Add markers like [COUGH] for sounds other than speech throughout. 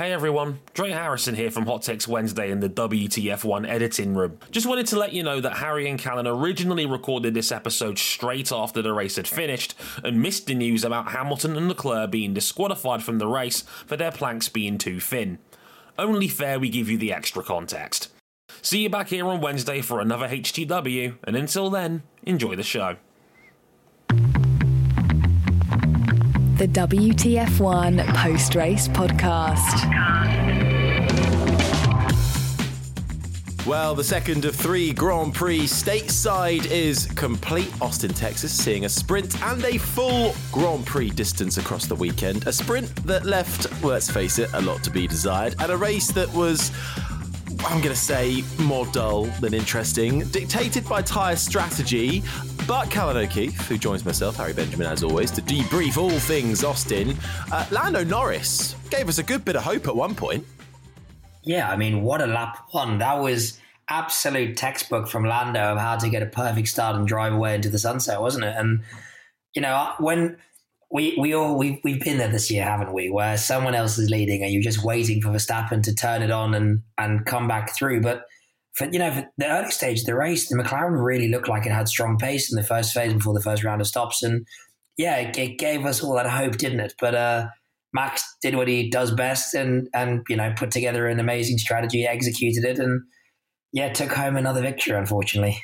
Hey everyone, Dre Harrison here from Hot Takes Wednesday in the WTF1 editing room. Just wanted to let you know that Harry and Callan originally recorded this episode straight after the race had finished and missed the news about Hamilton and Leclerc being disqualified from the race for their planks being too thin. Only fair we give you the extra context. See you back here on Wednesday for another HTW, and until then, enjoy the show. The WTF1 post race podcast. Well, the second of three Grand Prix stateside is complete. Austin, Texas, seeing a sprint and a full Grand Prix distance across the weekend. A sprint that left, well, let's face it, a lot to be desired, and a race that was I'm going to say more dull than interesting, dictated by tyre strategy. But Callan O'Keefe, who joins myself, Harry Benjamin, as always, to debrief all things Austin, uh, Lando Norris gave us a good bit of hope at one point. Yeah, I mean, what a lap one. That was absolute textbook from Lando of how to get a perfect start and drive away into the sunset, wasn't it? And, you know, when we we all we we've been there this year, haven't we? Where someone else is leading and you're just waiting for Verstappen to turn it on and and come back through. But for you know, for the early stage of the race, the McLaren really looked like it had strong pace in the first phase before the first round of stops, and yeah, it, it gave us all that hope, didn't it? But uh, Max did what he does best, and and you know, put together an amazing strategy, executed it, and yeah, took home another victory. Unfortunately.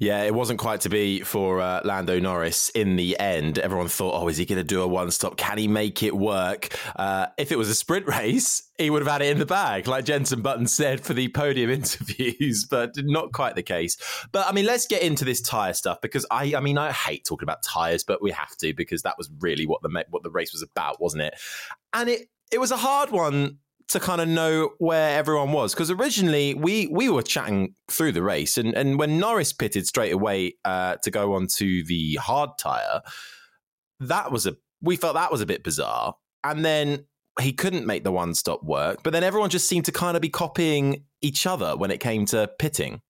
Yeah, it wasn't quite to be for uh, Lando Norris in the end. Everyone thought, oh, is he going to do a one stop? Can he make it work? Uh, if it was a sprint race, he would have had it in the bag, like Jenson Button said for the podium [LAUGHS] interviews, but not quite the case. But I mean, let's get into this tyre stuff because I, I mean, I hate talking about tyres, but we have to because that was really what the what the race was about, wasn't it? And it it was a hard one to kind of know where everyone was because originally we we were chatting through the race and and when Norris pitted straight away uh, to go onto the hard tire, that was a we felt that was a bit bizarre, and then he couldn't make the one stop work, but then everyone just seemed to kind of be copying each other when it came to pitting.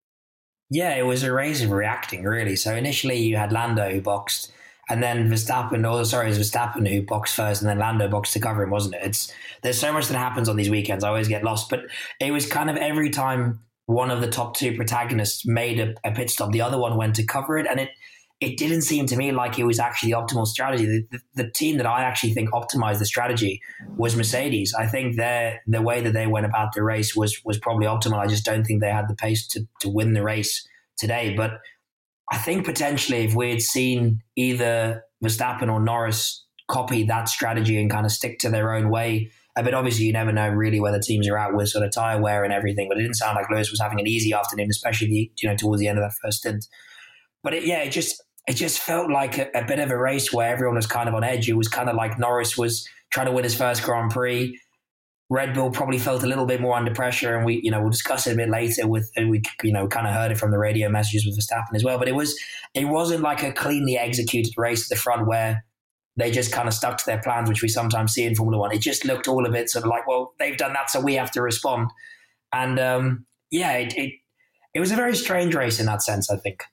Yeah, it was a race of reacting really. So initially you had Lando who boxed and then Verstappen, or sorry, it was Verstappen who boxed first, and then Lando boxed to cover him, wasn't it? It's there's so much that happens on these weekends. I always get lost, but it was kind of every time one of the top two protagonists made a, a pit stop, the other one went to cover it, and it it didn't seem to me like it was actually the optimal strategy. The, the, the, team that I actually think optimized the strategy was Mercedes. I think their the way that they went about the race was was probably optimal. I just don't think they had the pace to to win the race today, but I think potentially if we had seen either Verstappen or Norris copy that strategy and kind of stick to their own way, uh, but obviously you never know really where the teams are at with sort of tire wear and everything. But it didn't sound like Lewis was having an easy afternoon, especially you know towards the end of that first stint. But it, yeah, it just it just felt like a, a, bit of a race where everyone was kind of on edge. It was kind of like Norris was trying to win his first Grand Prix. Red Bull probably felt a little bit more under pressure, and we, you know, we'll discuss it a bit later. With we, you know, kind of heard it from the radio messages with Verstappen as well. But it was, it wasn't like a cleanly executed race at the front where they just kind of stuck to their plans, which we sometimes see in Formula One. It just looked all a bit sort of like, well, they've done that, so we have to respond. And um, yeah, it, it it was a very strange race in that sense. I think.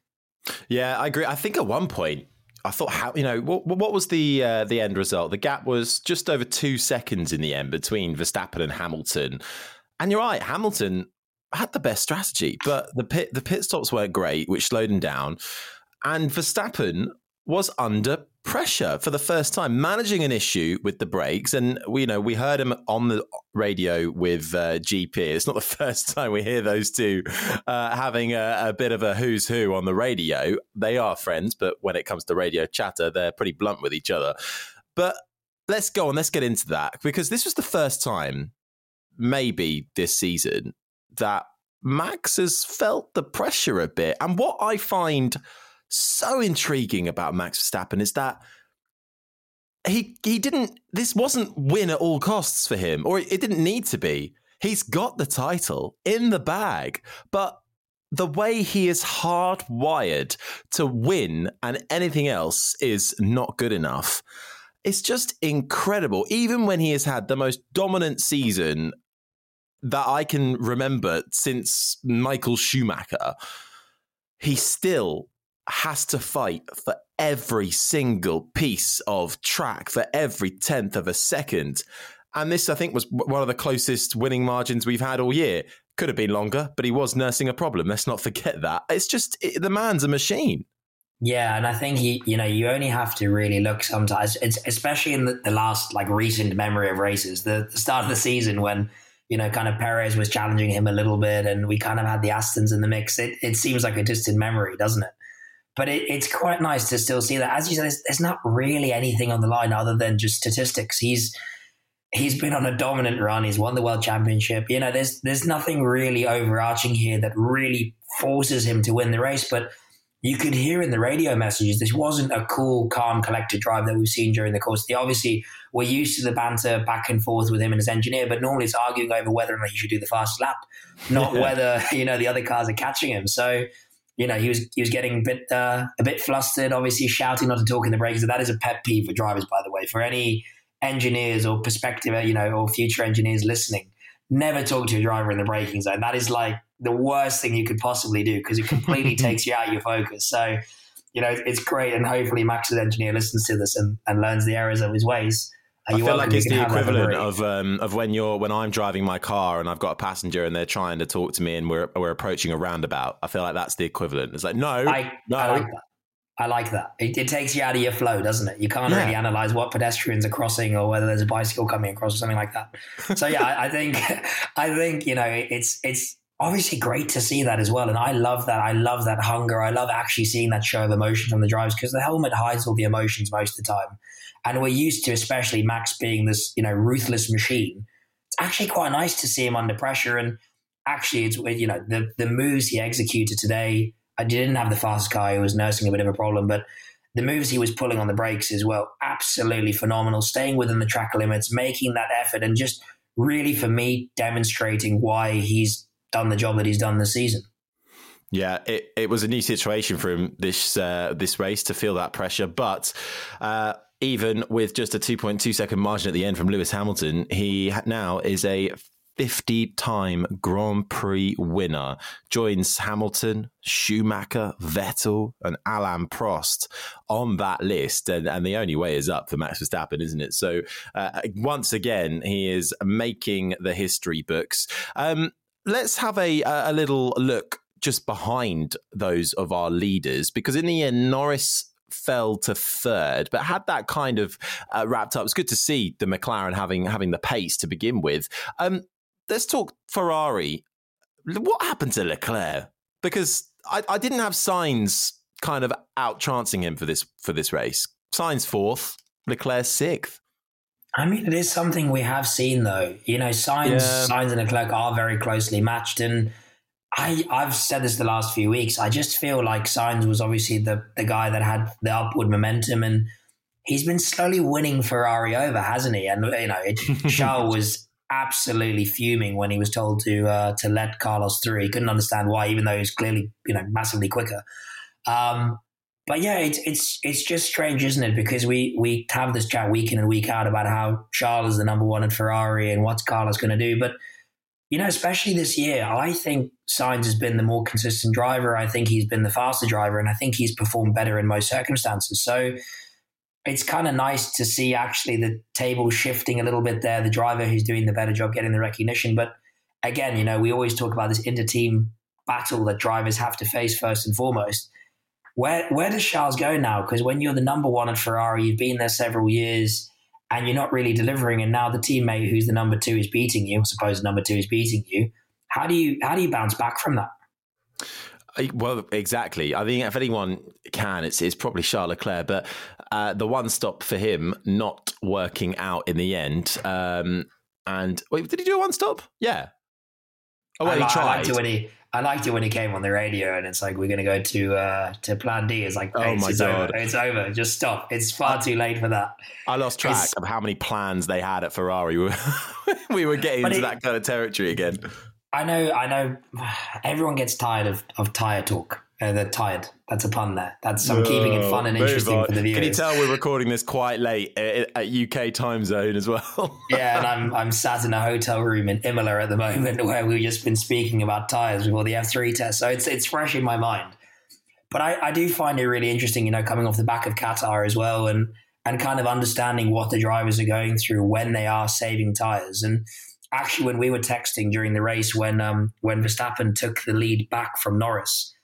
Yeah, I agree. I think at one point I thought, how you know, what, what was the uh, the end result? The gap was just over two seconds in the end between Verstappen and Hamilton. And you're right, Hamilton had the best strategy, but the pit the pit stops weren't great, which slowed him down. And Verstappen was under pressure for the first time, managing an issue with the brakes. And you know we heard him on the radio with uh, GP. It's not the [LAUGHS] first time we hear those two uh, having a, a, bit of a who's who on the radio. They are friends, but when it comes to radio chatter, they're pretty blunt with each other. But let's go on. Let's get into that because this was the first time, maybe this season, that Max has felt the pressure a bit. And what I find so intriguing about Max Verstappen is that he he didn't this wasn't win at all costs for him or it didn't need to be. He's got the title in the bag but the way he is hardwired to win and anything else is not good enough. It's just incredible. Even when he has had the most dominant season that I can remember since Michael Schumacher he still has to fight for every single piece of track, for every tenth of a second. And this, I think, was one of the closest winning margins we've had all year. Could have been longer, but he was nursing a problem. Let's not forget that. It's just it, the man's a machine. Yeah, and I think he, you know, you only have to really look sometimes, it's, especially in the, the last like recent memory of races, the, the start of the season when you know, kind of Perez was challenging him a little bit, and we kind of had the Astons in the mix. It, it seems like a distant memory, doesn't it? But it, it's quite nice to still see that. As you said, there's, there's, not really anything on the line other than just statistics. He's he's been on a dominant run. He's won the world championship. You know, there's there's nothing really overarching here that really forces him to win the race. But you could hear in the radio messages this wasn't a cool, calm, collected drive that we've seen during the course. The obviously we're used to the banter back and forth with him and his engineer, but normally it's arguing over whether or not he should do the fastest lap, not whether you know the other cars are catching him. So you know he was he was getting a bit uh, a bit flustered, obviously shouting not to talk in the brakes. That is a pet peeve for drivers, by the way, for any engineers or perspective, you know, or future engineers listening. Never talk to a driver in the braking zone. That is like the worst thing you could possibly do because it completely [LAUGHS] takes you out of your focus. So, you know, it's great. And hopefully Max's engineer listens to this and, and learns the errors of his ways. I feel like it's the equivalent of um, of when you're when I'm driving my car and I've got a passenger and they're trying to talk to me and we're we're approaching a roundabout. I feel like that's the equivalent. It's like no, I, no. I like that. I like that. It, it, takes you out of your flow, doesn't it? You can't yeah. really analyze what pedestrians are crossing or whether there's a bicycle coming across or something like that. So yeah, I, I think [LAUGHS] I think you know it's it's obviously great to see that as well. And I love that. I love that hunger. I love actually seeing that show of emotion from the drivers because the helmet hides all the emotions most of the time. And we're used to, especially Max being this, you know, ruthless machine. It's actually quite nice to see him under pressure. And actually, it's, you know, the, the moves he executed today, I didn't have the fastest car. He was nursing a bit of a problem, but the moves he was pulling on the brakes as well, absolutely phenomenal. Staying within the track limits, making that effort, and just really, for me, demonstrating why he's done the job that he's done this season. Yeah, it, it was a new situation for him this uh, this race to feel that pressure, but uh, even with just a 2.2 second margin at the end from Lewis Hamilton, he now is a 50 time Grand Prix winner. Joins Hamilton, Schumacher, Vettel, and Alain Prost on that list. And, and the only way is up for Max Verstappen, isn't it? So uh, once again, he is making the history books. Um, let's have a a little look just behind those of our leaders because in the end Norris fell to third, but had that kind of uh, wrapped up. It's good to see the McLaren having having the pace to begin with. Um, let's talk Ferrari. What happened to Leclerc? Because I, I didn't have Sainz kind of out trancing him for this for this race. Sainz fourth, Leclerc sixth. I mean, it is something we have seen, though. You know, Sainz, yeah. Sainz and Leclerc are very closely matched, and I I've said this the last few weeks. I just feel like Sainz was obviously the the guy that had the upward momentum, and he's been slowly winning Ferrari over, hasn't he? And you know, it, [LAUGHS] Charles was absolutely fuming when he was told to uh, to let Carlos through. He couldn't understand why, even though he's clearly you know massively quicker. Um, but yeah, it's it's it's just strange, isn't it? Because we we have this chat week in and week out about how Charles is the number one at Ferrari and what's Carlos is going to do. But you know, especially this year, I think Sainz has been the more consistent driver. I think he's been the faster driver, and I think he's performed better in most circumstances. So it's kind of nice to see actually the table shifting a little bit there. The driver who's doing the better job getting the recognition. But again, you know, we always talk about this inter team battle that drivers have to face first and foremost where where does Charles go now? Because when you're the number one at Ferrari, you've been there several years and you're not really delivering, and now the teammate who's the number two is beating you. I suppose the number two is beating you. How do you how do you bounce back from that? Well, exactly. I think if anyone can, it's, it's probably Charles Leclerc. But uh, the one stop for him not working out in the end. Um, and wait, did he do a one stop? Yeah. Oh, well, I, he tried. I liked it when he I liked it when he came on the radio and it's like we're gonna go to uh, to Plan D. It's like oh my it's god, over. it's over. Just stop. It's far too late for that. I lost track it's, of how many plans they had at Ferrari. We [LAUGHS] were, we were getting into it, that kind of territory again. I know. I know. [SIGHS] Everyone gets tired of of tire talk. Uh, they're tired. That's a pun there. That's I'm keeping it fun and interesting on. for the viewers. Can you tell we're recording this quite late at, at UK time zone as well? [LAUGHS] yeah, and I'm I'm sat in a hotel room in Imola at the moment [LAUGHS] where we've just been speaking about tires before the F3 test, so it's it's fresh in my mind. But I, I do find it really interesting, you know, coming off the back of Qatar as well, and and kind of understanding what the drivers are going through when they are saving tires. And actually, when we were texting during the race, when um, when Verstappen took the lead back from Norris,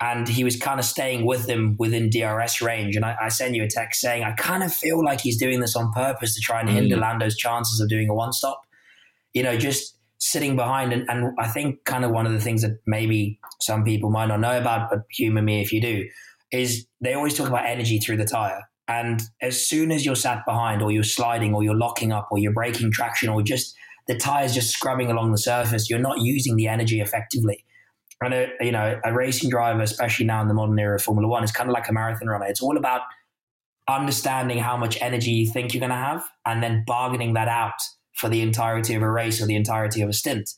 and he was kind of staying with them within DRS range, and I, I sent you a text saying I kind of feel like he's doing this on purpose to try and mm. hinder Lando's chances of doing a one stop. You know, just sitting behind, and, and I think kind of one of the things that maybe some people might not know about, but humor me if you do, is they always talk about energy through the tire. And as soon as you're sat behind, or you're sliding, or you're locking up, or you're breaking traction, or just the tire's just scrubbing along the surface, you're not using the energy effectively. And a, you know, a racing driver, especially now in the modern era of Formula One, is kind of like a marathon runner. It's all about understanding how much energy you think you're going to have, and then bargaining that out for the entirety of a race or the entirety of a stint.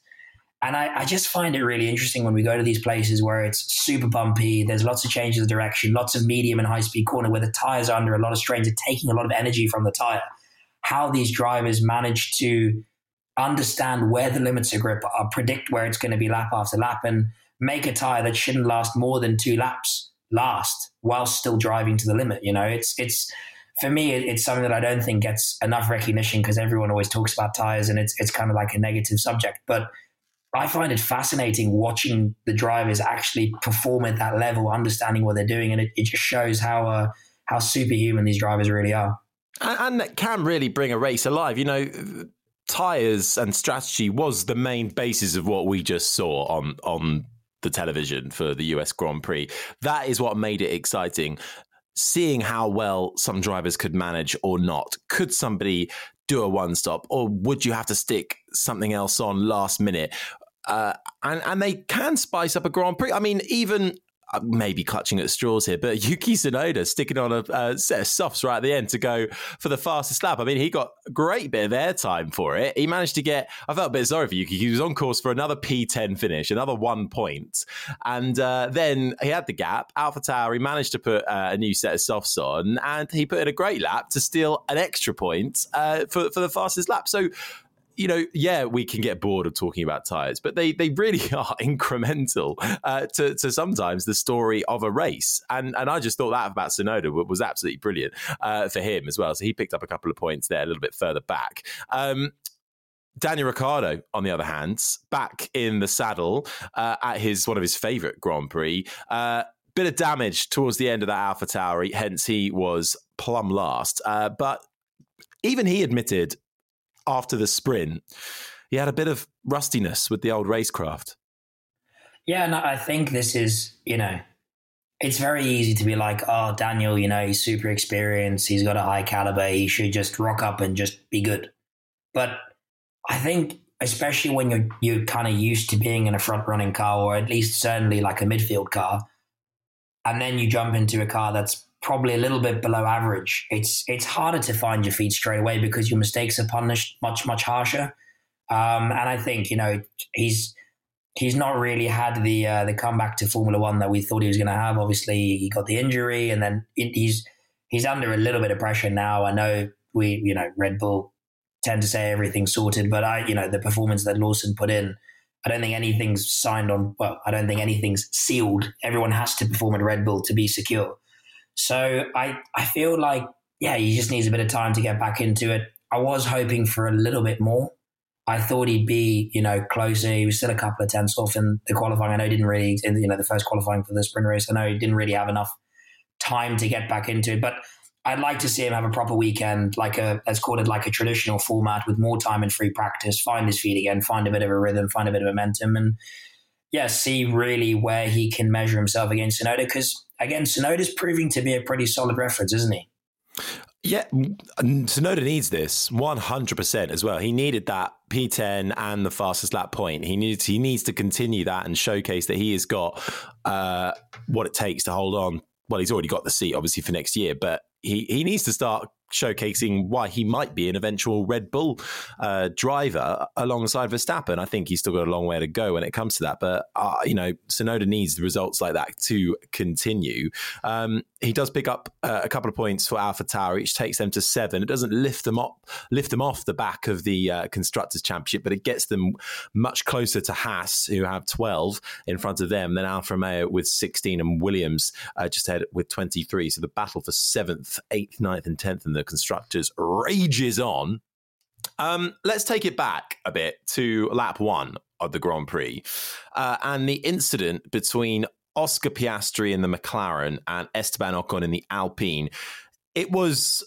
And I, I, just find it really interesting when we go to these places where it's super bumpy, there's lots of changes of direction, lots of medium and high speed corner where the tires are under a lot of strain, are taking a lot of energy from the tire. How these drivers manage to understand where the limits of grip are, predict where it's going to be lap after lap, and make a tire that shouldn't last more than two laps last whilst still driving to the limit. You know, it's it's for me, it's something that I don't think gets enough recognition because everyone always talks about tires and it's it's kind of like a negative subject, but I find it fascinating watching the drivers actually perform at that level, understanding what they're doing, and it, it just shows how uh, how superhuman these drivers really are. And, and can really bring a race alive. You know, tires and strategy was the main basis of what we just saw on on the television for the US Grand Prix. That is what made it exciting. Seeing how well some drivers could manage or not. Could somebody do a one stop, or would you have to stick something else on last minute? Uh, and and they can spice up a Grand Prix. I mean, even maybe clutching at straws here, but [LAUGHS] Yuki Tsunoda sticking on a, a, set of softs right at the end to go for the fastest lap. I mean, he got a great bit of airtime for it. He managed to get, I felt a bit sorry for Yuki. He was on course for another P10 finish, another one point. And uh, then he had the gap. AlphaTauri, he managed to put uh, a new set of softs on and he put in a great lap to steal an extra point uh, for, for the fastest lap. So you know, yeah, we can get bored of talking about tires, but they they really [LAUGHS] are incremental uh, to to sometimes the story of a race. And and I just thought that about Tsunoda was absolutely brilliant uh, for him as well. So he picked up a couple of points there a little bit further back. Um, Daniel Ricciardo, on the other hand, back in the saddle uh, at his one of his favourite Grand Prix. Uh, bit of damage towards the end of that AlphaTauri, hence he was plumb last. Uh, but even he admitted after the sprint, he had a bit of rustiness with the old racecraft. Yeah, no, I think this is, you know, it's very easy to be like, oh, Daniel, you know, he's super experienced, he's got a high caliber, he should just rock up and just be good. But I think, especially when you're you're kind of used to being in a front running car, or at least certainly like a midfield car, and then you jump into a car that's probably a little bit below average, it's it's harder to find your feet straight away because your mistakes are punished much much harsher. Um, and I think you know he's he's not really had the uh, the comeback to Formula One that we thought he was going to have. Obviously, he got the injury, and then he's he's under a little bit of pressure now. I know we you know Red Bull tend to say everything's sorted, but I you know the performance that Lawson put in. I don't think anything's signed on. Well, I don't think anything's sealed. Everyone has to perform at Red Bull to be secure. So I, I feel like, yeah, he just needs a bit of time to get back into it. I was hoping for a little bit more. I thought he'd be, you know, closer. He was still a couple of tenths off in the qualifying. I know he didn't really, you know, the first qualifying for the sprint race. I know he didn't really have enough time to get back into it, but I'd like to see him have a proper weekend, like a let's call it like a traditional format with more time and free practice, find his feet again, find a bit of a rhythm, find a bit of momentum, and yeah, see really where he can measure himself against Tsunoda. Because again, Tsunoda's proving to be a pretty solid reference, isn't he? Yeah, Tsunoda needs this 100% as well. He needed that P10 and the fastest lap point. He needs he needs to continue that and showcase that he has got uh, what it takes to hold on. Well, he's already got the seat obviously for next year, but he he needs to start showcasing why he might be an eventual Red Bull uh, driver alongside Verstappen. I think he's still got a long way to go when it comes to that, but uh, you know, Tsunoda needs the results like that to continue. Um, he does pick up uh, a couple of points for AlphaTauri, which takes them to seven. It doesn't lift them up, lift them off the back of the uh, constructors championship, but it gets them much closer to Haas, who have twelve in front of them, than Alfa Romeo with sixteen, and Williams uh, just ahead with twenty-three. So the battle for seventh, eighth, ninth, and tenth in the constructors rages on. Um, let's take it back a bit to lap one of the Grand Prix uh, and the incident between Oscar Piastri in the McLaren and Esteban Ocon in the Alpine. It was,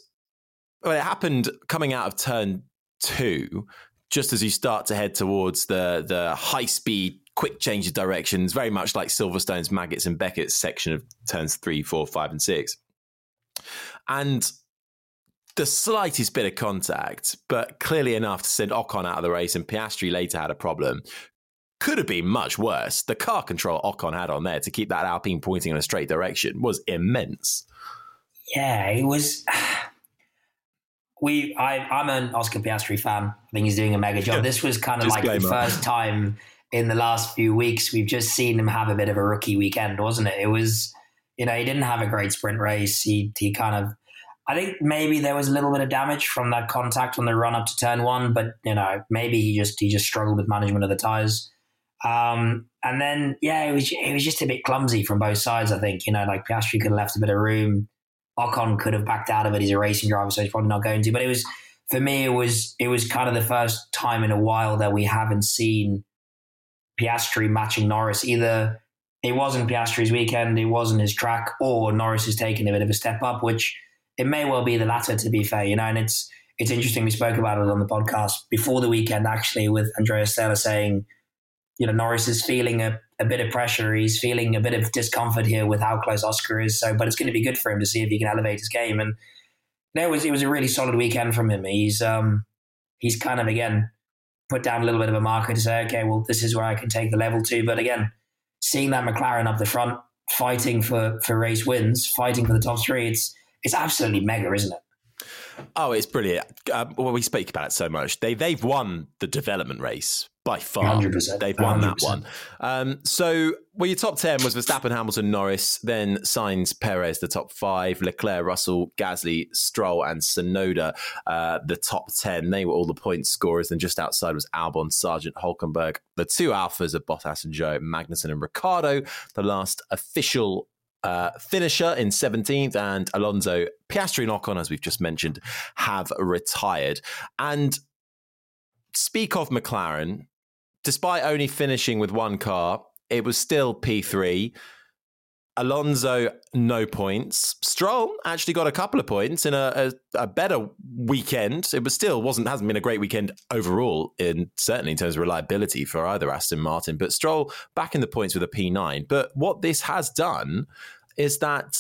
well, it happened coming out of turn two, just as you start to head towards the the high speed, quick change of directions, very much like Silverstone's Maggotts and Becketts section of turns three, four, five, and six. And the slightest bit of contact, but clearly enough to send Ocon out of the race, and Piastri later had a problem. Could have been much worse. The car control Ocon had on there to keep that Alpine pointing in a straight direction was immense. Yeah, it was. [SIGHS] We, I, I'm an Oscar Piastri fan. I think he's doing a mega job. This was kind of like the first time in the last few weeks we've just seen him have a bit of a rookie weekend, wasn't it? It was, you know, he didn't have a great sprint race. He, he kind of I think maybe there was a little bit of damage from that contact on the run up to turn one, but you know maybe he just he just struggled with management of the tires. Um, and then yeah, it was it was just a bit clumsy from both sides. I think you know like Piastri could have left a bit of room. Ocon could have backed out of it. He's a racing driver, so he's probably not going to. But it was for me, it was it was kind of the first time in a while that we haven't seen Piastri matching Norris. Either it wasn't Piastri's weekend, it wasn't his track, or Norris has taken a bit of a step up, which it may well be the latter, to be fair, you know, and it's it's interesting. We spoke about it on the podcast before the weekend, actually, with Andrea Stella saying, you know, Norris is feeling a, a bit of pressure. He's feeling a bit of discomfort here with how close Oscar is. So, but it's going to be good for him to see if he can elevate his game. And you know, it was it was a really solid weekend from him. He's um he's kind of again put down a little bit of a marker to say, okay, well, this is where I can take the level to. But again, seeing that McLaren up the front, fighting for for race wins, fighting for the top three, it's it's absolutely mega, isn't it? Oh, it's brilliant. Um, well, we speak about it so much. They they've won the development race by far. 100%, they've won 100%. that one. Um, so, well, your top ten was Verstappen, Hamilton, Norris, then Sainz, Perez, the top five, Leclerc, Russell, Gasly, Stroll, and Tsunoda, uh, the top ten. They were all the point scorers. And just outside was Albon, Sargeant, Hulkenberg. The two Alfas of Bottas and Zhou, Magnussen and Ricciardo, The last official uh, finisher in 17th, and Alonso, Piastri, and Ocon, as we've just mentioned, have retired. And speak of McLaren, despite only finishing with one car, it was still P3. Alonso, no points. Stroll actually got a couple of points in a, a, a, better weekend. It was still wasn't hasn't been a great weekend overall, in certainly in terms of reliability for either Aston Martin. But Stroll back in the points with a P9. But what this has done is that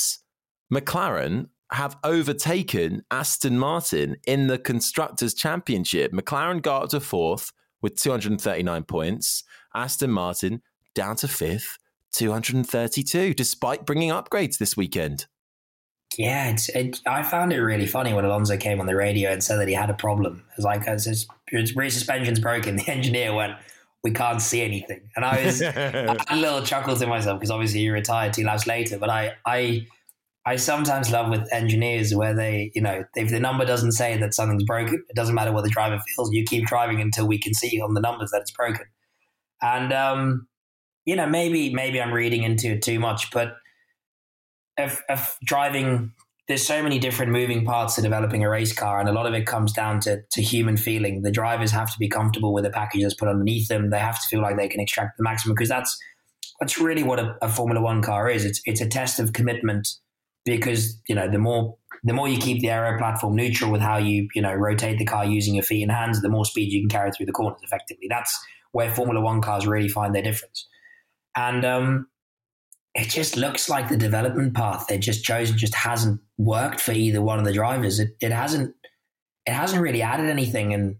McLaren have overtaken Aston Martin in the Constructors' Championship. McLaren got up to fourth with 239 points. Aston Martin down to fifth 232, despite bringing upgrades this weekend. Yeah, it's, it, I found it really funny when Alonso came on the radio and said that he had a problem. It's like his, his rear suspension's broken. [LAUGHS] The engineer went, "We can't see anything," and I was [LAUGHS] I had a little chuckle to myself because obviously he retired two laps later. But I, I, I sometimes love with engineers where they, you know, if the number doesn't say that something's broken, it doesn't matter what the driver feels. You keep driving until we can see on the numbers that it's broken. And um, you know, maybe maybe I'm reading into it too much, but if, if driving, there's so many different moving parts to developing a race car, and a lot of it comes down to to human feeling. The drivers have to be comfortable with the package that's put underneath them. They have to feel like they can extract the maximum because that's that's really what a, a Formula One car is. It's it's a test of commitment because you know the more the more you keep the aero platform neutral with how you you know rotate the car using your feet and hands, the more speed you can carry through the corners effectively. That's where Formula One cars really find their difference. And um, it just looks like the development path they've just chosen just hasn't worked for either one of the drivers. It, it hasn't it hasn't really added anything. And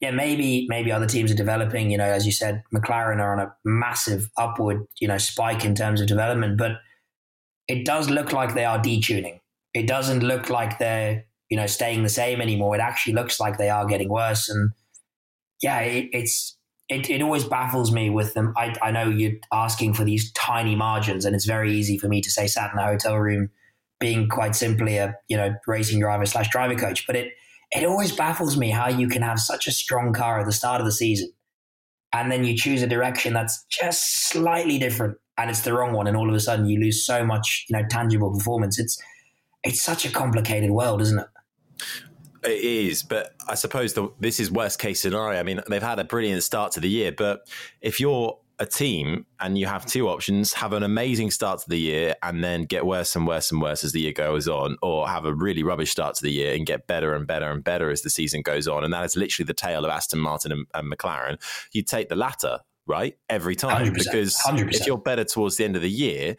yeah, maybe maybe other teams are developing. You know, as you said, McLaren are on a massive upward you know spike in terms of development, but it does look like they are detuning. It doesn't look like they're you know, staying the same anymore. It actually looks like they are getting worse. And yeah, it, it's it, it always baffles me with them. I, I know you're asking for these tiny margins, and it's very easy for me to say sat in a hotel room, being quite simply a you know racing driver slash driver coach. But it it always baffles me how you can have such a strong car at the start of the season, and then you choose a direction that's just slightly different, and it's the wrong one, and all of a sudden you lose so much you know tangible performance. It's it's such a complicated world, isn't it? It is, but I suppose the, this is worst case scenario. I mean, they've had a brilliant start to the year, but if you're a team and you have two options, have an amazing start to the year and then get worse and worse and worse as the year goes on, or have a really rubbish start to the year and get better and better and better as the season goes on. And that is literally the tale of Aston Martin and, and McLaren. You take the latter, right? Every time. 100%, because 100%. if you're better towards the end of the year,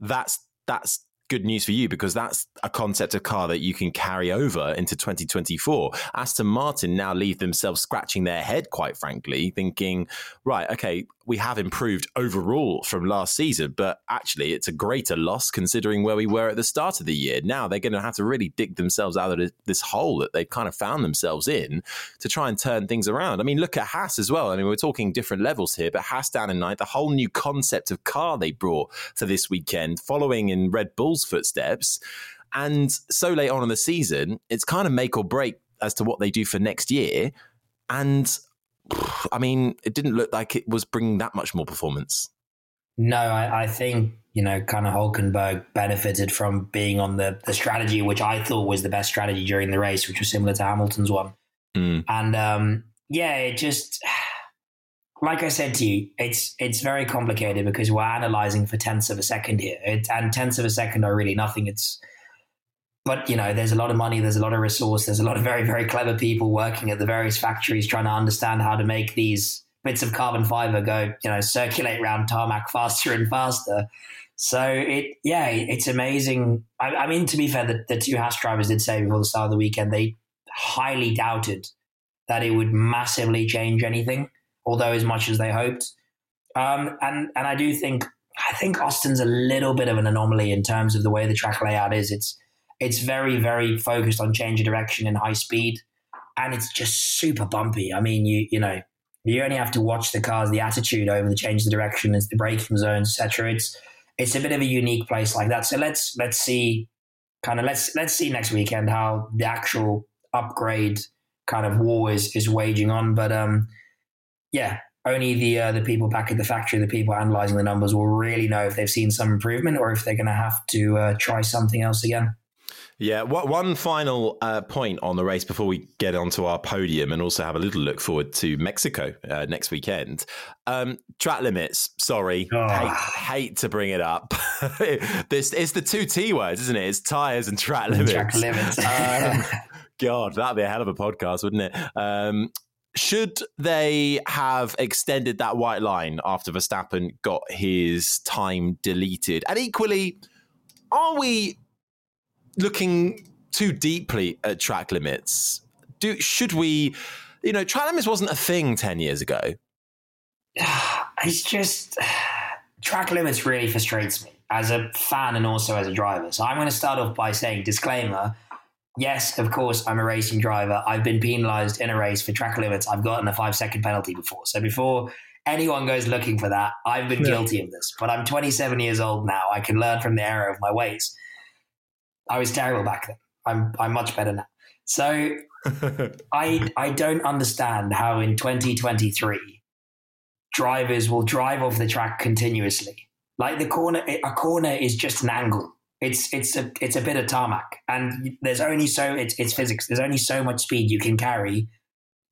that's that's good news for you because that's a concept of car that you can carry over into 2024. Aston Martin now leave themselves scratching their head, quite frankly, thinking, right, okay, we have improved overall from last season, but actually it's a greater loss considering where we were at the start of the year. Now they're going to have to really dig themselves out of this hole that they've kind of found themselves in to try and turn things around. I mean, look at Haas as well. I mean, we're talking different levels here, but Haas down in ninth, the whole new concept of car they brought for this weekend, following in Red Bull's footsteps. And so late on in the season, it's kind of make or break as to what they do for next year. And I mean, it didn't look like it was bringing that much more performance. No, I, I think you know, kind of Hulkenberg benefited from being on the the strategy, which I thought was the best strategy during the race, which was similar to Hamilton's one. Mm. And um, yeah, it just [SIGHS] like I said to you, it's it's very complicated because we're analyzing for tenths of a second here, it, and tenths of a second are really nothing. It's but you know, there's a lot of money, there's a lot of resource, there's a lot of very very clever people working at the various factories trying to understand how to make these bits of carbon fiber go, you know, circulate around tarmac [LAUGHS] faster and faster. So it, yeah, it's amazing. I, I mean, to be fair, the, the two Haas drivers did say before the start of the weekend they highly doubted that it would massively change anything, although as much as they hoped. Um, and and I do think I think Austin's a little bit of an anomaly in terms of the way the track layout is. It's it's very very focused on change of direction and high speed, and it's just super bumpy. I mean, you you know you only have to watch the cars, the attitude over the change of direction, the braking zones, etc. It's it's a bit of a unique place like that. So let's let's see, kind of let's let's see next weekend how the actual upgrade kind of war is is waging on. But um, yeah, only the uh, the people back at the factory, the people analyzing the numbers, will really know if they've seen some improvement or if they're going to have to uh, try something else again. Yeah, what, one final uh, point on the race before we get onto our podium and also have a little look forward to Mexico uh, next weekend. Um, track limits, sorry, Oh. hate, hate to bring it up. [LAUGHS] this It's the two T words, isn't it? It's tyres and track limits. Track limits. Um, [LAUGHS] God, that'd be a hell of a podcast, wouldn't it? Um, should they have extended that white line after Verstappen got his time deleted? And equally, are we looking too deeply at track limits? Do should we? You know, track limits wasn't a thing ten years ago. [SIGHS] it's just [SIGHS] track limits really frustrates me as a fan and also as a driver. So I'm going to start off by saying disclaimer. Yes, of course, I'm a racing driver. I've been penalised in a race for track limits. I've gotten a five second penalty before. So before anyone goes looking for that, I've been Yeah. guilty of this. But I'm 27 years old now. I can learn from the error of my ways. I was terrible back then. I'm I'm much better now. So [LAUGHS] I I don't understand how in 2023 drivers will drive off the track continuously. Like the corner, a corner is just an angle. It's it's a it's a bit of tarmac, and there's only so it's it's physics. There's only so much speed you can carry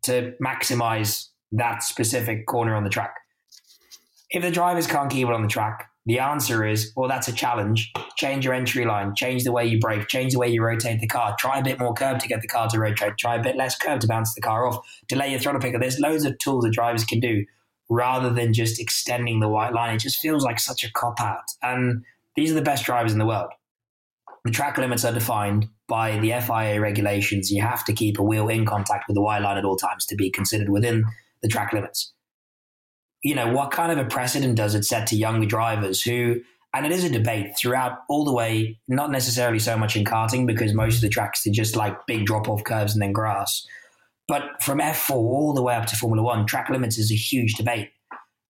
to maximize that specific corner on the track. If the drivers can't keep it on the track, the answer is well, that's a challenge. Change your entry line, change the way you brake, change the way you rotate the car. Try a bit more curve to get the car to rotate. Try a bit less curve to bounce the car off. Delay your throttle picker. There's loads of tools that drivers can do rather than just extending the white line. It just feels like such a cop out. And these are the best drivers in the world. The track limits are defined by the FIA regulations. You have to keep a wheel in contact with the white line at all times to be considered within the track limits. You know, what kind of a precedent does it set to young drivers who, and it is a debate throughout all the way, not necessarily so much in karting because most of the tracks are just like big drop off curves and then grass. But from F4 all the way up to Formula One, track limits is a huge debate.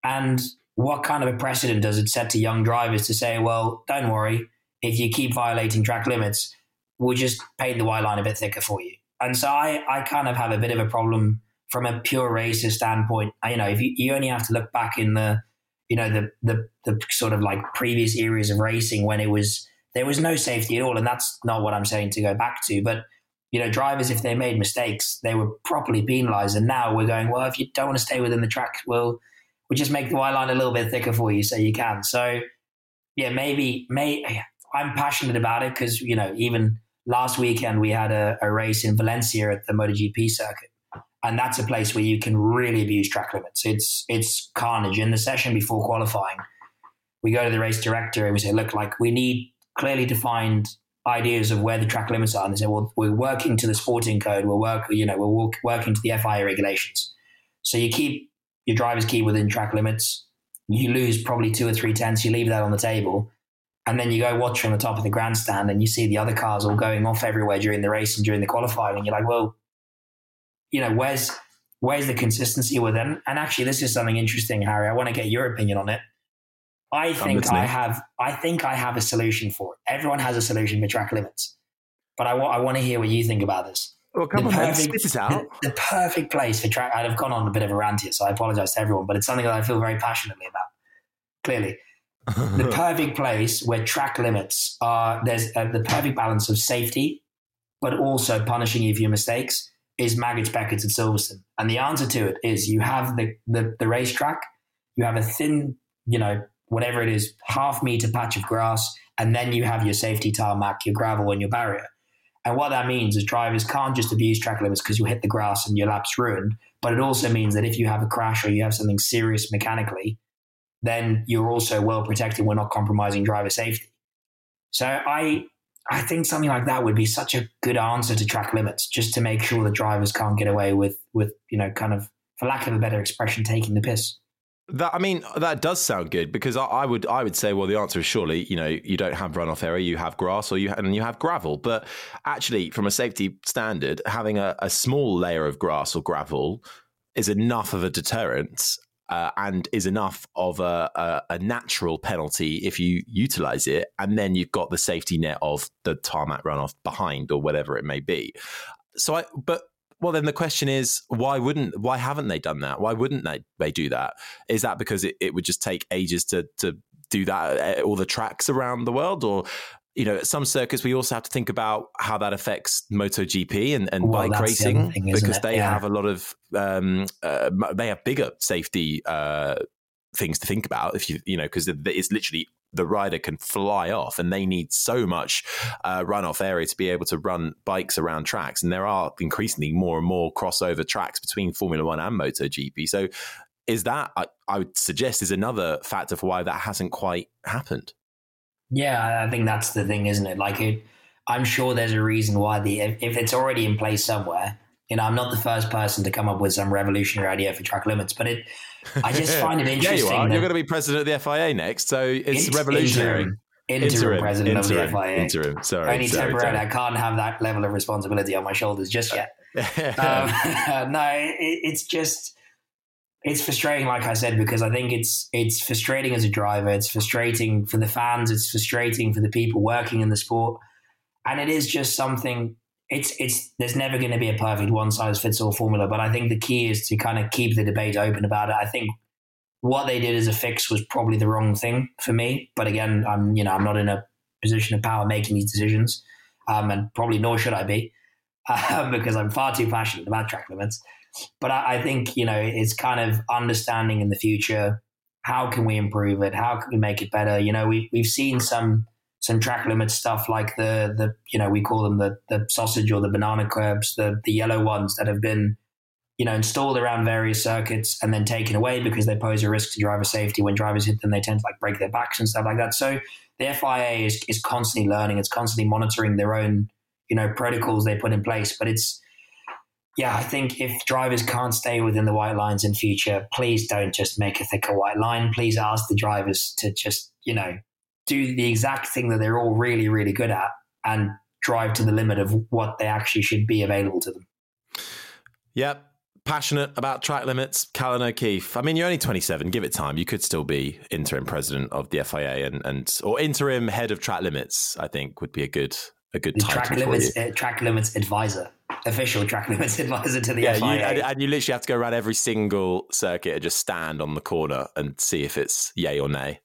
And what kind of a precedent does it set to young drivers to say, well, don't worry, if you keep violating track limits, we'll just paint the white line a bit thicker for you. And so I, I kind of have a bit of a problem from a pure racer standpoint. You know, if you, you only have to look back in the you know the the the sort of like previous eras of racing when it was there was no safety at all, and that's not what I'm saying to go back to. But you know, drivers if they made mistakes, they were properly penalised, and now we're going well. If you don't want to stay within the track, we'll we'll just make the white line a little bit thicker for you so you can. So yeah, maybe may I'm passionate about it because you know even last weekend we had a, a race in Valencia at the MotoGP circuit and that's a place where you can really abuse track limits. It's it's carnage. In the session before qualifying, we go to the race director and we say, look, like we need clearly defined ideas of where the track limits are. And they say, well, we're working to the sporting code. We're work, you know, we're working to the FIA regulations. So you keep your drivers keep within track limits. You lose probably two or three tenths. You leave that on the table. And then you go watch from the top of the grandstand and you see the other cars all going off everywhere during the race and during the qualifying. And you're like, well, you know, where's where's the consistency with them? And actually, this is something interesting, Harry. I want to get your opinion on it. I think I have I think I have a solution for it. Everyone has a solution for track limits, but I, wa- I want to hear what you think about this. Well, come the on, perfect, man, spit it [LAUGHS] out. The, the, perfect place for track. I'd have gone on a bit of a rant here, so I apologize to everyone, but it's something that I feel very passionately about. Clearly, [LAUGHS] the perfect place where track limits are there's uh, the perfect balance of safety, but also punishing you for your mistakes is Maggotts, Becketts, and Silverstone? And the answer to it is you have the, the, the racetrack, you have a thin, you know, whatever it is, half meter patch of grass, and then you have your safety tarmac, your gravel, and your barrier. And what that means is drivers can't just abuse track limits because you hit the grass and your lap's ruined. But it also means that if you have a crash or you have something serious mechanically, then you're also well protected. We're not compromising driver safety. So I I think something like that would be such a good answer to track limits, just to make sure the drivers can't get away with, with you know, kind of, for lack of a better expression, taking the piss. That I mean, that does sound good because I, I, would I would say, well, the answer is surely you know you don't have runoff area, you have grass or you and you have gravel. But actually, from a safety standard, having a, a small layer of grass or gravel is enough of a deterrent uh, and is enough of a, a, a, natural penalty if you utilize it. And then you've got the safety net of the tarmac runoff behind or whatever it may be. So I, but well, then the question is, why wouldn't, why haven't they done that? Why wouldn't they, they do that? Is that because it, it would just take ages to, to do that all the tracks around the world or you know, at some circuits, we also have to think about how that affects MotoGP and, and well, bike racing thing, because they yeah. have a lot of, um, uh, they have bigger safety uh, things to think about. If you, you know, because it's literally the rider can fly off and they need so much uh, runoff area to be able to run bikes around tracks. And there are increasingly more and more crossover tracks between Formula One and MotoGP. So, is that, I, I would suggest, is another factor for why that hasn't quite happened. Yeah, I think that's the thing, isn't it? Like, it, I'm sure there's a reason why the if, if, it's already in place somewhere. You know, I'm not the first person to come up with some revolutionary idea for track limits, but it, I just [LAUGHS] find it interesting. yeah, you are. You're going to be president of the FIA next, so it's revolutionary. Interim, interim, interim president interim, of the FIA. Interim, sorry. Only sorry, temporary. I can't have that level of responsibility on my shoulders just yet. [LAUGHS] um, [LAUGHS] no, it, it's just it's frustrating, like I said, because I think it's it's frustrating as a driver. It's frustrating for the fans. It's frustrating for the people working in the sport, and it is just something. It's it's there's never going to be a perfect one size fits all formula, but I think the key is to kind of keep the debate open about it. I think what they did as a fix was probably the wrong thing for me, but again, I'm you know I'm not in a position of power making these decisions, um, and probably nor should I be, uh, [LAUGHS] because I'm far too passionate about track limits. But I, I think, you know, it's kind of understanding in the future how can we improve it? How can we make it better? You know, we, we've seen some some track limit stuff like the the you know we call them the the sausage or the banana curbs, the the yellow ones that have been you know installed around various circuits and then taken away because they pose a risk to driver safety. When drivers hit them, they tend to like break their backs and stuff like that. So the FIA is is constantly learning. It's constantly monitoring their own you know protocols they put in place, but it's yeah, I think if drivers can't stay within the white lines in future, please don't just make a thicker white line. Please ask the drivers to just, you know, do the exact thing that they're all really, really good at and drive to the limit of what they actually should be available to them. Yep. Passionate about track limits, Callan O'Keefe. I mean, you're only 27. Give it time. You could still be interim president of the FIA and, and or interim head of track limits. I think would be a good a good title track limits uh, track limits advisor, official [LAUGHS] track limits advisor to the Yeah, FIA. you, and, and you literally have to go around every single circuit and just stand on the corner and see if it's yay or nay.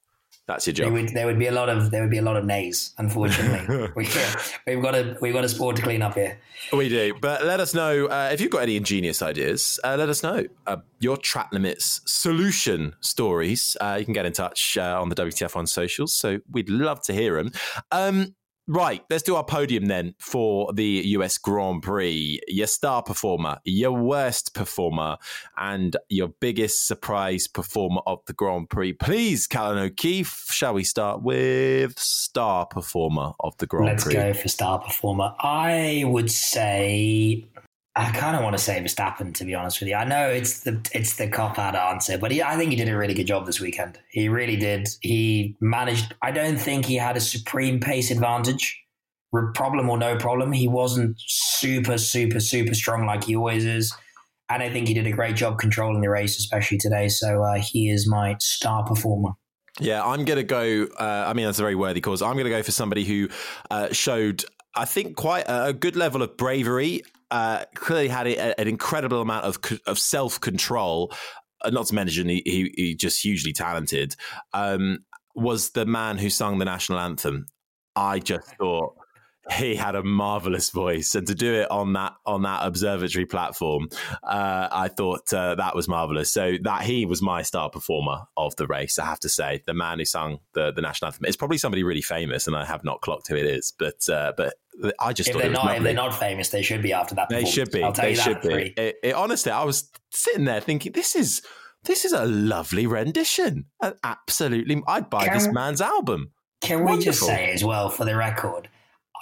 That's your There job. would, there would be a lot of there would be a lot of nays. Unfortunately, [LAUGHS] we, [LAUGHS] we've got a we've got a sport to clean up here. We do, but let us know uh, if you've got any ingenious ideas. Uh, let us know uh, your track limits solution stories. Uh, you can get in touch uh, on the WTF on socials. So we'd love to hear them. Um, right, let's do our podium then for the US Grand Prix. Your star performer, your worst performer, and your biggest surprise performer of the Grand Prix. Please, Callan O'Keefe, shall we start with star performer of the Grand Prix? Let's go for star performer. I would say I kind of want to say Verstappen. To be honest with you, I know it's the it's the cop out answer, but he, I think he did a really good job this weekend. He really did. He managed. I don't think he had a supreme pace advantage. Problem or no problem, he wasn't super super super strong like he always is. And I think he did a great job controlling the race, especially today. So uh, he is my star performer. Yeah, I'm going to go. Uh, I mean, that's a very worthy cause. I'm going to go for somebody who uh, showed, I think, quite a good level of bravery. Uh, clearly had a, an incredible amount of of self control. Uh, not to mention, he, he, he just hugely talented. Um, was the man who sung the national anthem. I just [LAUGHS] thought he had a marvelous voice, and to do it on that on that observatory platform, uh, I thought uh, that was marvelous. So that he was my star performer of the race. I have to say, the man who sung the, the national anthem. It's probably somebody really famous, and I have not clocked who it is. But uh, but I just If thought they're it was not if they're not famous, they should be after that. They should be. I'll tell They you should for be. free. It, it, honestly, I was sitting there thinking, this is this is a lovely rendition. An absolutely, I'd buy Can- this man's album. Can we just say as well, for the record,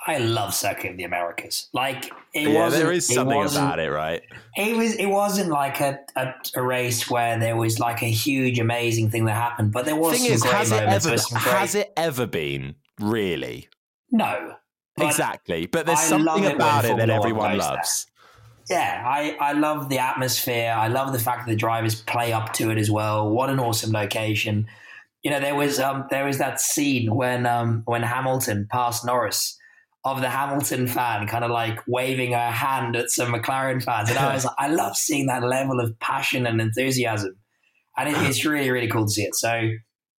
I love Circuit of the Americas. Like it Yeah, wasn't. there is something wasn't- about it, right? It was. It wasn't like a, a, a race where there was like a huge, amazing thing that happened, but there was Thing some is, great has it moments. ever with great- has it ever been really? No. But exactly, but there's I something it about it that everyone goes there. loves. Yeah, I, I love the atmosphere. I love the fact that the drivers play up to it as well. What an awesome location. You know, there was um there was that scene when um when Hamilton passed Norris of the Hamilton fan kind of like waving her hand at some McLaren fans. And I was [LAUGHS] like, I love seeing that level of passion and enthusiasm. And it, it's really, really cool to see it. So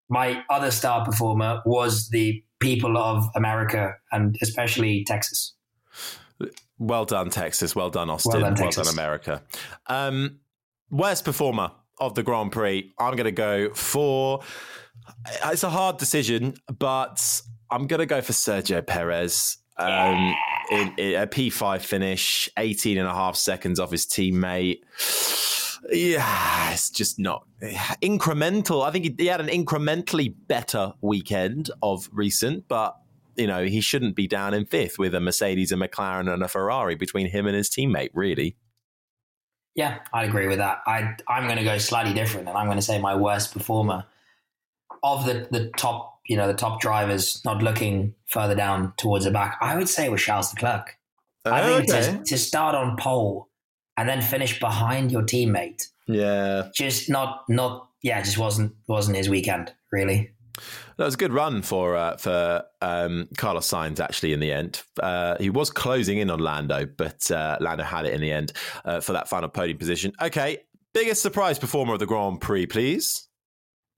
my other star performer was the people of America and especially Texas. Well done, Texas. Well done, Austin. Well Well done, done, America. Um, worst performer of the Grand Prix. I'm going to go for. It's a hard decision, but I'm going to go for Sergio Perez. Um, in, in a P5 finish, 18 and a half seconds off his teammate. Yeah, it's just not incremental. I think he, he had an incrementally better weekend of recent, but you know, he shouldn't be down in fifth with a Mercedes, a McLaren, and a Ferrari between him and his teammate, really. Yeah, I'd agree with that. I I'm going to go slightly different, and I'm going to say my worst performer of the the top, you know, the top drivers, not looking further down towards the back. I would say it was Charles Leclerc. I think to, oh, to start on pole and then finish behind your teammate, yeah. just not not yeah, just wasn't wasn't his weekend really. That was a good run for uh, for um, Carlos Sainz, actually, in the end. Uh, he was closing in on Lando, but uh, Lando had it in the end uh, for that final podium position. Okay, biggest surprise performer of the Grand Prix, please.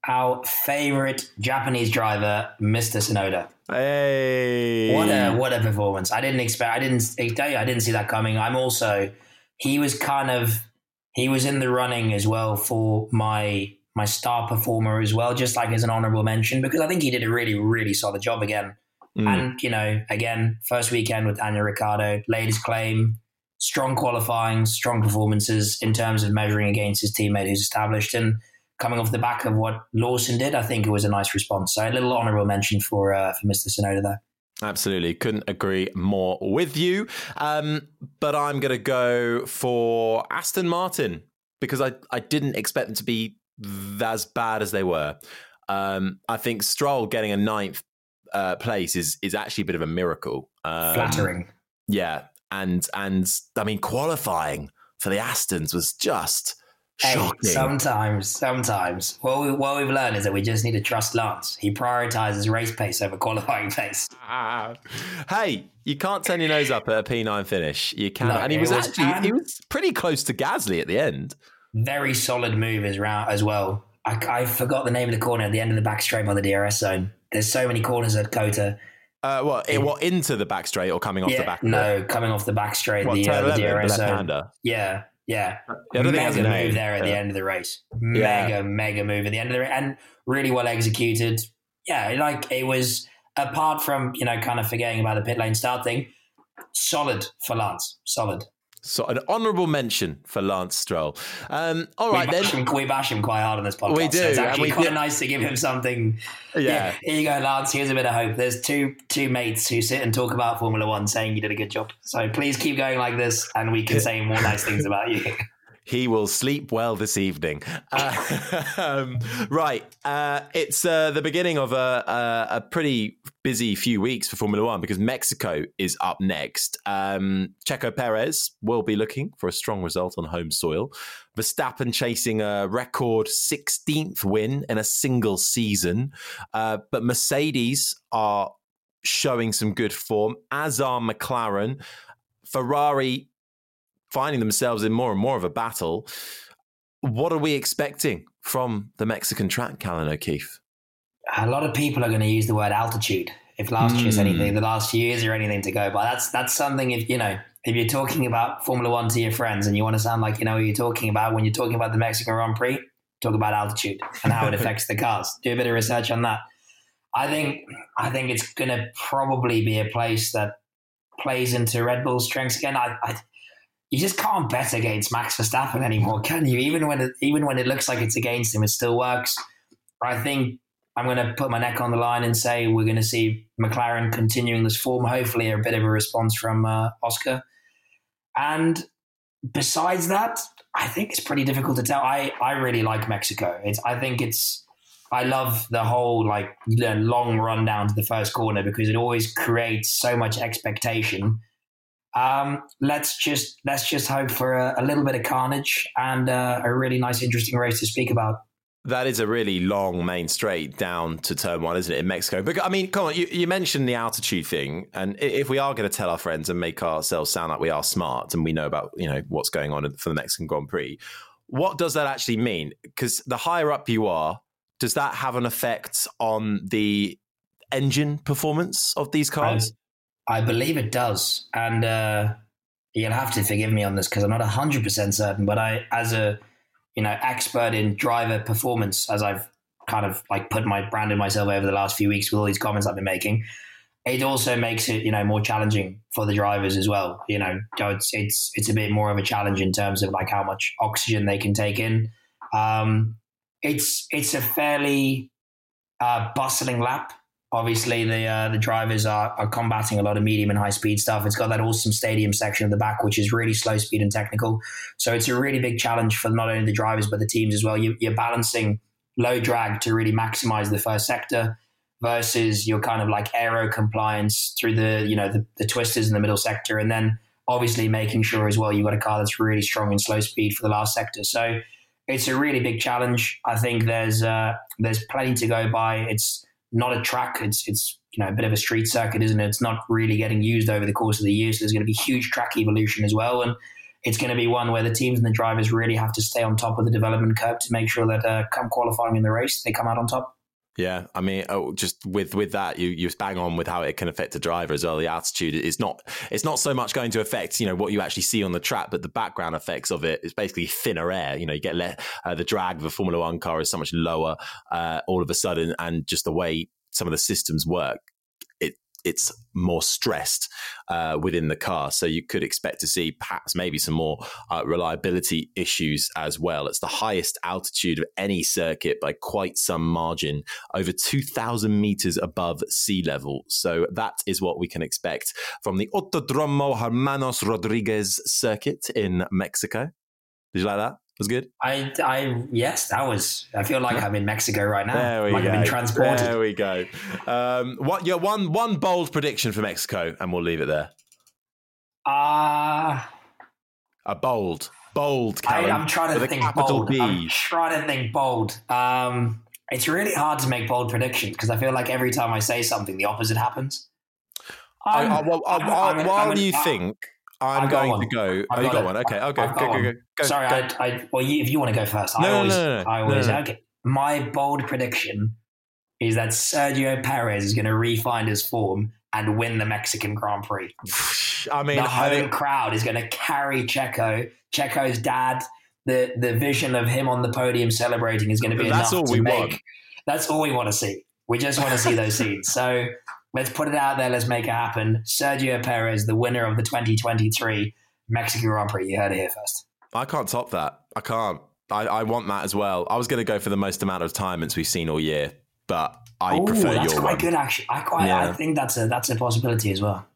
Our favorite Japanese driver, Mr. Tsunoda. Hey. What a what a performance! I didn't expect. I didn't I tell you. I didn't see that coming. I'm also. He was kind of. He was in the running as well for my my star performer as well, just like as an honourable mention because I think he did a really really solid job again. Mm. And you know, again, first weekend with Daniel Ricciardo, laid his claim. Strong qualifying, strong performances in terms of measuring against his teammate who's established and coming off the back of what Lawson did, I think it was a nice response. So a little honourable mention for uh, for Mr. Tsunoda there. Absolutely. Couldn't agree more with you. Um, but I'm going to go for Aston Martin because I, I didn't expect them to be as bad as they were. Um, I think Stroll getting a ninth uh, place is is actually a bit of a miracle. Um, Flattering. Yeah, and and I mean qualifying for the Astons was just Shocking. Hey, sometimes, sometimes. What, we, what we've learned is that we just need to trust Lance. He prioritizes race pace over qualifying [LAUGHS] pace. hey, you can't turn your nose up at a P9 finish. You can. No, and he was, was actually he was pretty close to Gasly at the end. Very solid move as, as well. I, I forgot the name of the corner at the end of the back straight by the DRS zone. There's so many corners at COTA. Uh, what, it, what into the back straight or coming off yeah, the back? No, coming off the back straight. What, the, uh, the DRS zone. Yeah, yeah, yeah mega move there at yeah. the end of the race. Mega, yeah. mega move at the end of the race, and really well executed. Yeah, like it was. Apart from you know, kind of forgetting about the pit lane start thing, solid for Lance. Solid. So an honourable mention for Lance Stroll. Um, all right, we then him, we bash him quite hard on this podcast. We do. So it's actually quite nice to give him something. Yeah. yeah. Here you go, Lance. Here's a bit of hope. There's two two mates who sit and talk about Formula One, saying you did a good job. So please keep going like this, and we can say more nice things about you. [LAUGHS] He will sleep well this evening. Uh, [LAUGHS] um, right. Uh, it's uh, the beginning of a, a, a, pretty busy few weeks for Formula One because Mexico is up next. Um, Checo Perez will be looking for a strong result on home soil. Verstappen chasing a record 16th win in a single season. Uh, but Mercedes are showing some good form, as are McLaren. Ferrari finding themselves in more and more of a battle. What are we expecting from the Mexican track, Callan O'Keefe? A lot of people are going to use the word altitude. If last mm. year's anything, the last years are anything to go by. That's that's something. If you know, if you're talking about Formula One to your friends and you want to sound like you know what you're talking about when you're talking about the Mexican Grand Prix, talk about altitude and how it [LAUGHS] affects the cars. Do a bit of research on that. I think I think it's going to probably be a place that plays into Red Bull's strengths again. I, I you just can't bet against Max Verstappen anymore, can you? Even when it, even when it looks like it's against him, it still works. I think I'm going to put my neck on the line and say we're going to see McLaren continuing this form. Hopefully, a bit of a response from uh, Oscar. And besides that, I think it's pretty difficult to tell. I, I really like Mexico. It's I think it's I love the whole like long run down to the first corner because it always creates so much expectation um, let's just let's just hope for a, a little bit of carnage and uh, a really nice, interesting race to speak about. That is a really long main straight down to turn one, isn't it, in Mexico? But I mean, come on, you, you mentioned the altitude thing, and if we are going to tell our friends and make ourselves sound like we are smart and we know about you know what's going on for the Mexican Grand Prix, what does that actually mean? Because the higher up you are, does that have an effect on the engine performance of these cars? I believe it does, and uh, you'll have to forgive me on this because I'm not hundred percent certain. But I, as a you know expert in driver performance, as I've kind of like put my brand in myself over the last few weeks with all these comments I've been making, it also makes it you know more challenging for the drivers as well. You know, it's it's it's a bit more of a challenge in terms of like how much oxygen they can take in. Um, it's it's a fairly uh, bustling lap obviously the uh, the drivers are, are combating a lot of medium and high speed stuff. It's got that awesome stadium section at the back, which is really slow speed and technical. So it's a really big challenge for not only the drivers but the teams as well. You, you're balancing low drag to really maximize the first sector versus your kind of like aero compliance through the you know the, the twisters in the middle sector, and then obviously making sure as well you've got a car that's really strong in slow speed for the last sector. So it's a really big challenge. I think there's uh, there's plenty to go by. It's not a track. It's it's you know a bit of a street circuit, isn't it? It's not really getting used over the course of the year. So there's going to be huge track evolution as well, and it's going to be one where the teams and the drivers really have to stay on top of the development curve to make sure that uh, come qualifying in the race, they come out on top. Yeah, I mean, oh, just with with that, you you bang on with how it can affect the driver as well. The altitude is not it's not so much going to affect you know what you actually see on the track, but the background effects of it. is basically thinner air. You know, you get le- uh, the drag of a Formula One car is so much lower uh, all of a sudden, and just the way some of the systems work, it's more stressed uh, within the car. So you could expect to see perhaps maybe some more uh, reliability issues as well. It's the highest altitude of any circuit by quite some margin, over 2,000 meters above sea level. So that is what we can expect from the Autodromo Hermanos Rodriguez circuit in Mexico. Did you like that? Was good. I, I, yes, that was. I feel like I'm in Mexico right now. There we like go. I've been transported. There we go. Um, what? Yeah, one one bold prediction for Mexico, and we'll leave it there. Ah, A bold, bold. I, Callan, I'm trying to think bold. B. I'm trying to think bold. Um, it's really hard to make bold predictions because I feel like every time I say something, the opposite happens. I, I'm- I, I, I- while you I- think, I'm going one. to go. I've oh, you got got one. Okay, I'll go. Go, go, go, go. Sorry, go. I, I, well, you, if you want to go first, I No, no, always, no, no, no. I always, no. okay. My bold prediction is that Sergio Perez is going to refine his form and win the Mexican Grand Prix. [SIGHS] I mean, the I home think, crowd is going to carry Checo. Checo's dad, the the vision of him on the podium celebrating is going to be That's enough all to we make. want. That's all we want to see. We just want to see those scenes. So let's put it out there. Let's make it happen. Sergio Perez, the winner of the 2023 Mexican Grand Prix. You heard it here first. I can't top that. I can't. I, I want that as well. I was going to go for the most amount of retirements we've seen all year, but I Ooh, prefer that's your quite one. good, actually. I quite, I think that's a that's a possibility as well.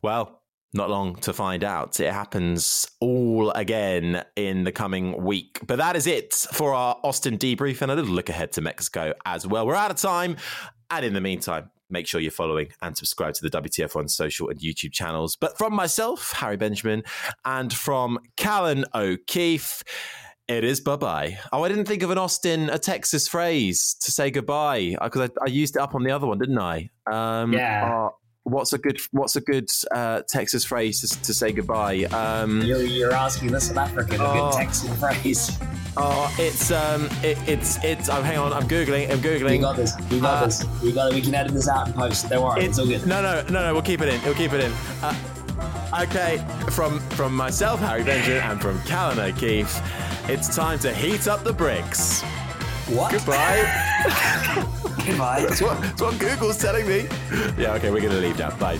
Well, not long to find out. It happens all again in the coming week. But that is it for our Austin debrief and a little look ahead to Mexico as well. We're out of time. And in the meantime, make sure you're following and subscribe to the WTF1 social and YouTube channels. But from myself, Harry Benjamin, and from Callan O'Keefe, it is bye bye. Oh, I didn't think of an Austin, a Texas phrase to say goodbye because I, I used it up on the other one, didn't I? Um, Yeah. uh, what's a good What's a good uh, Texas phrase to, to say goodbye? Um, You're, you're asking the South African a Oh. good Texan phrase. oh, it's um, it, it's it's. Oh, hang on, I'm googling. I'm googling. We got this. We got Uh, this. We got it. We can edit this out and post. Don't worry. It's, all good. No, no, no, no. We'll keep it in. We'll keep it in. Uh, okay, from from myself, Harry Benjamin, and from Callan O'Keefe, it's time to heat up the bricks. What? Goodbye. [LAUGHS] Goodbye. that's what that's what Google's telling me. Yeah. Okay, we're gonna leave now. Bye.